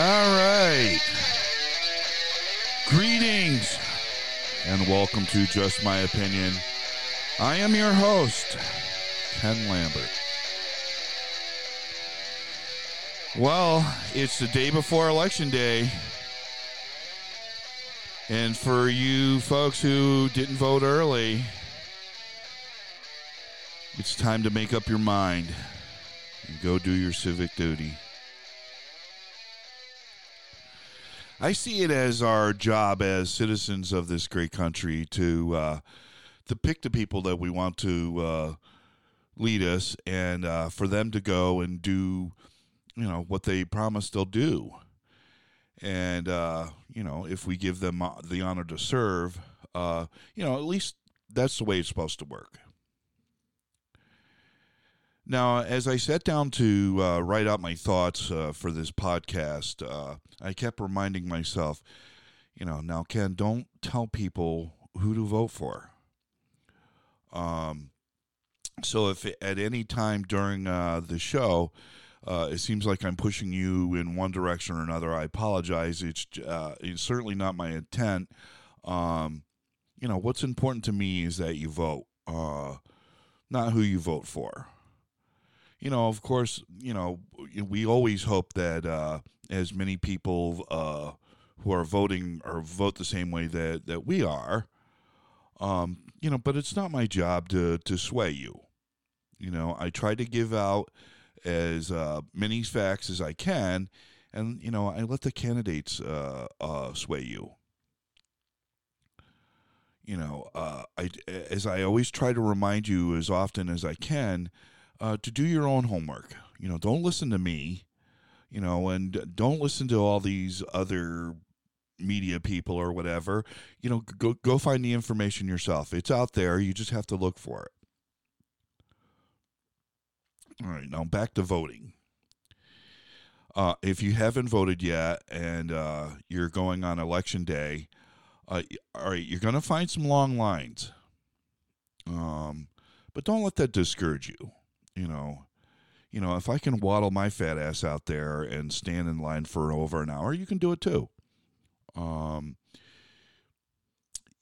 All right. Greetings and welcome to Just My Opinion. I am your host, Ken Lambert. Well, it's the day before Election Day. And for you folks who didn't vote early, it's time to make up your mind and go do your civic duty. I see it as our job as citizens of this great country to uh, to pick the people that we want to uh, lead us, and uh, for them to go and do, you know, what they promise they'll do. And uh, you know, if we give them uh, the honor to serve, uh, you know, at least that's the way it's supposed to work. Now, as I sat down to uh, write out my thoughts uh, for this podcast, uh, I kept reminding myself, you know, now, Ken, don't tell people who to vote for. Um, so if at any time during uh, the show, uh, it seems like I'm pushing you in one direction or another, I apologize. It's, uh, it's certainly not my intent. Um, you know, what's important to me is that you vote, not who you vote for you know, of course, you know, we always hope that uh, as many people uh, who are voting or vote the same way that, that we are, um, you know, but it's not my job to, to sway you. You know, I try to give out as uh, many facts as I can, and, you know, I let the candidates uh, uh, sway you. You know, uh, I, as I always try to remind you as often as I can, uh, to do your own homework. You know, don't listen to me, you know, and don't listen to all these other media people or whatever. You know, go go find the information yourself. It's out there. You just have to look for it. All right, now back to voting. Uh, if you haven't voted yet and uh, you're going on election day, uh, all right, you're going to find some long lines. Um, but don't let that discourage you you know, you know, if I can waddle my fat ass out there and stand in line for over an hour, you can do it too. Um,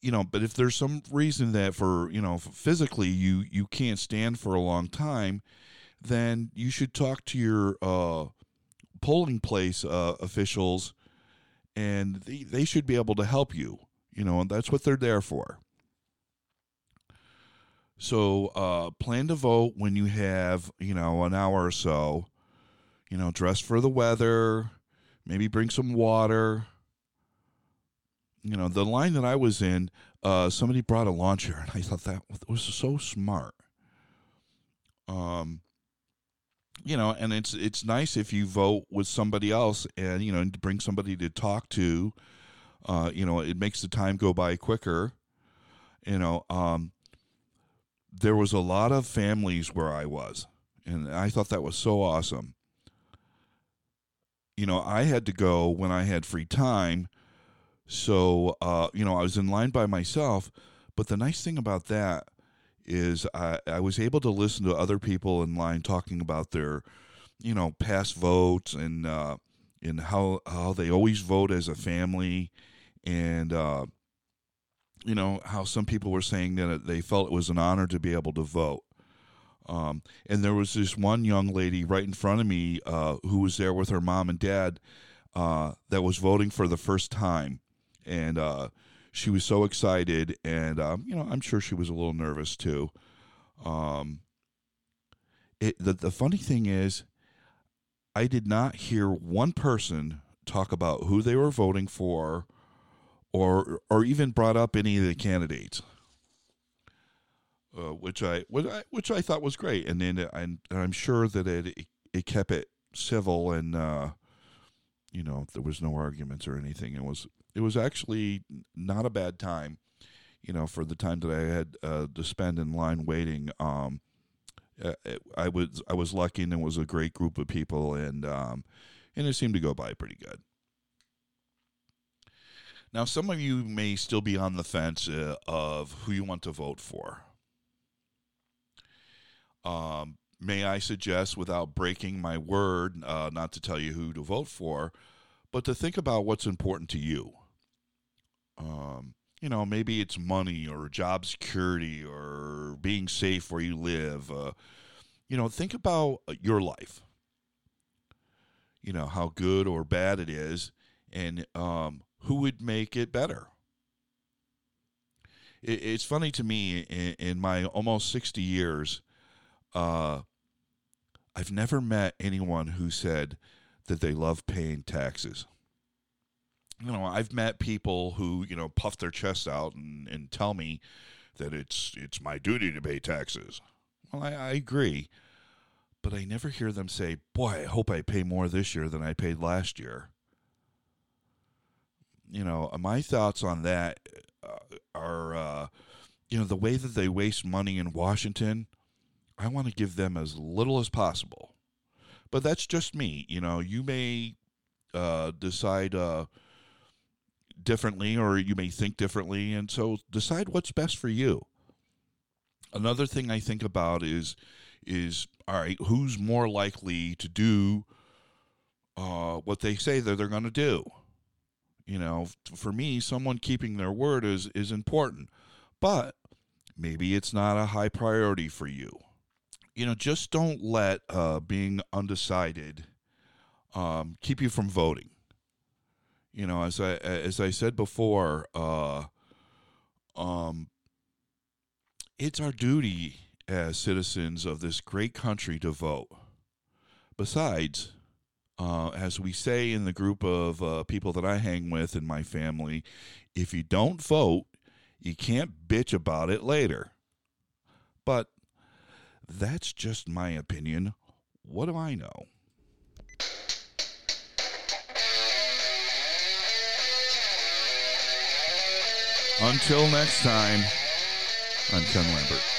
you know, but if there's some reason that for you know physically you you can't stand for a long time, then you should talk to your uh, polling place uh, officials, and they, they should be able to help you. You know, and that's what they're there for. So uh, plan to vote when you have, you know, an hour or so. You know, dress for the weather, maybe bring some water. You know, the line that I was in, uh, somebody brought a launcher, and I thought that was so smart. Um, you know, and it's it's nice if you vote with somebody else, and you know, bring somebody to talk to. Uh, you know, it makes the time go by quicker. You know, um, there was a lot of families where I was, and I thought that was so awesome. You know, I had to go when I had free time, so uh, you know I was in line by myself. But the nice thing about that is I, I was able to listen to other people in line talking about their, you know, past votes and uh, and how how they always vote as a family, and uh, you know how some people were saying that they felt it was an honor to be able to vote. Um, and there was this one young lady right in front of me uh, who was there with her mom and dad uh, that was voting for the first time, and uh, she was so excited, and um, you know I'm sure she was a little nervous too. Um, it, the the funny thing is, I did not hear one person talk about who they were voting for or or even brought up any of the candidates, uh, which I which I which I thought was great, and then I, and I'm sure that it it kept it civil and uh, you know there was no arguments or anything. It was it was actually not a bad time, you know, for the time that I had uh, to spend in line waiting. Um, uh, I was I was lucky, and it was a great group of people, and um, and it seemed to go by pretty good. Now, some of you may still be on the fence uh, of who you want to vote for. Um, may I suggest, without breaking my word, uh, not to tell you who to vote for, but to think about what's important to you. Um, you know, maybe it's money or job security or being safe where you live. Uh, you know, think about your life. You know, how good or bad it is, and um, who would make it better. It, it's funny to me in, in my almost 60 years, uh, I've never met anyone who said that they love paying taxes you know, I've met people who, you know, puff their chests out and, and tell me that it's it's my duty to pay taxes. Well, I, I agree. But I never hear them say, Boy, I hope I pay more this year than I paid last year. You know, my thoughts on that uh, are, uh, you know, the way that they waste money in Washington, I want to give them as little as possible. But that's just me. You know, you may uh, decide, uh, differently or you may think differently. And so decide what's best for you. Another thing I think about is is all right, who's more likely to do uh, what they say that they're going to do? You know, for me, someone keeping their word is is important, but maybe it's not a high priority for you. You know, just don't let uh, being undecided um, keep you from voting you know, as I as I said before, uh, um, it's our duty as citizens of this great country to vote. Besides, uh, as we say in the group of uh, people that I hang with in my family, if you don't vote, you can't bitch about it later. But that's just my opinion. What do I know? Until next time, I'm Ken Lambert.